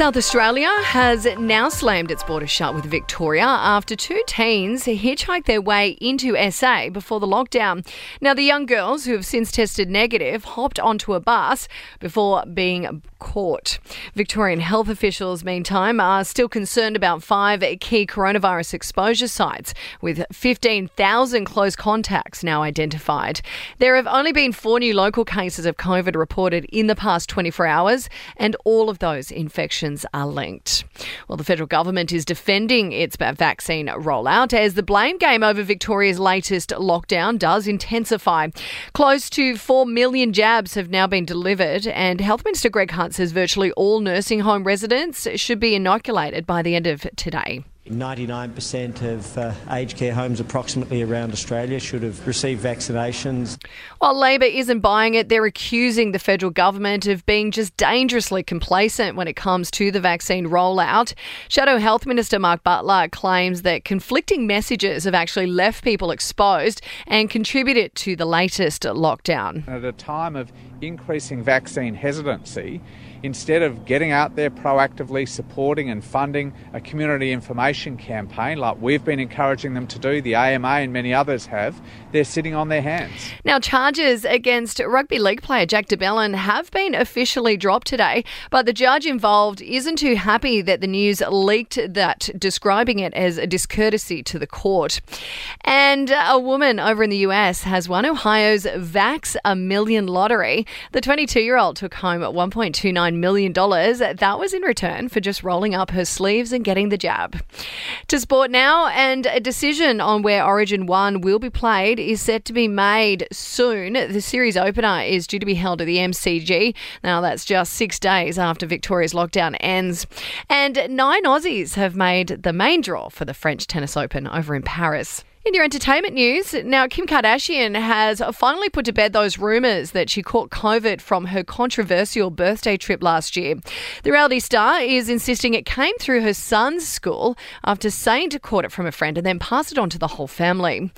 South Australia has now slammed its border shut with Victoria after two teens hitchhiked their way into SA before the lockdown. Now, the young girls, who have since tested negative, hopped onto a bus before being caught. Victorian health officials, meantime, are still concerned about five key coronavirus exposure sites, with 15,000 close contacts now identified. There have only been four new local cases of COVID reported in the past 24 hours, and all of those infections are linked. Well, the federal government is defending its vaccine rollout as the blame game over Victoria's latest lockdown does intensify. Close to 4 million jabs have now been delivered, and Health Minister Greg Hunt says virtually all nursing home residents should be inoculated by the end of today. 99% of uh, aged care homes approximately around Australia should have received vaccinations. While Labor isn't buying it, they're accusing the federal government of being just dangerously complacent when it comes to the vaccine rollout. Shadow Health Minister Mark Butler claims that conflicting messages have actually left people exposed and contributed to the latest lockdown. At a time of increasing vaccine hesitancy, instead of getting out there proactively supporting and funding a community information campaign like we've been encouraging them to do, the AMA and many others have, they're sitting on their hands. Now, charges against rugby league player Jack de Belin have been officially dropped today, but the judge involved isn't too happy that the news leaked that, describing it as a discourtesy to the court. And a woman over in the US has won Ohio's Vax a Million lottery. The 22 year old took home $1.29 million. That was in return for just rolling up her sleeves and getting the jab. To sport now, and a decision on where Origin 1 will be played is set to be made soon. The series opener is due to be held at the MCG. Now, that's just six days after Victoria's lockdown ends. And nine Aussies have made the main draw for the French Tennis Open over in Paris. In your entertainment news, now Kim Kardashian has finally put to bed those rumours that she caught COVID from her controversial birthday trip last year. The reality star is insisting it came through her son's school after saying to caught it from a friend and then passed it on to the whole family.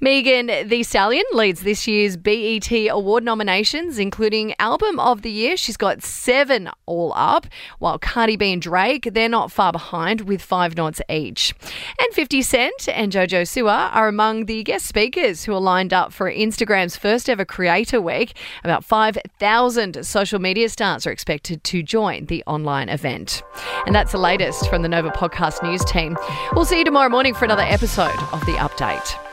Megan Thee Stallion leads this year's BET Award nominations, including Album of the Year. She's got seven all up, while Cardi B and Drake, they're not far behind with five nods each. And 50 Cent and JoJo Siwa are among the guest speakers who are lined up for Instagram's first ever Creator Week. About 5,000 social media stars are expected to join the online event. And that's the latest from the Nova Podcast News team. We'll see you tomorrow morning for another episode of The Update.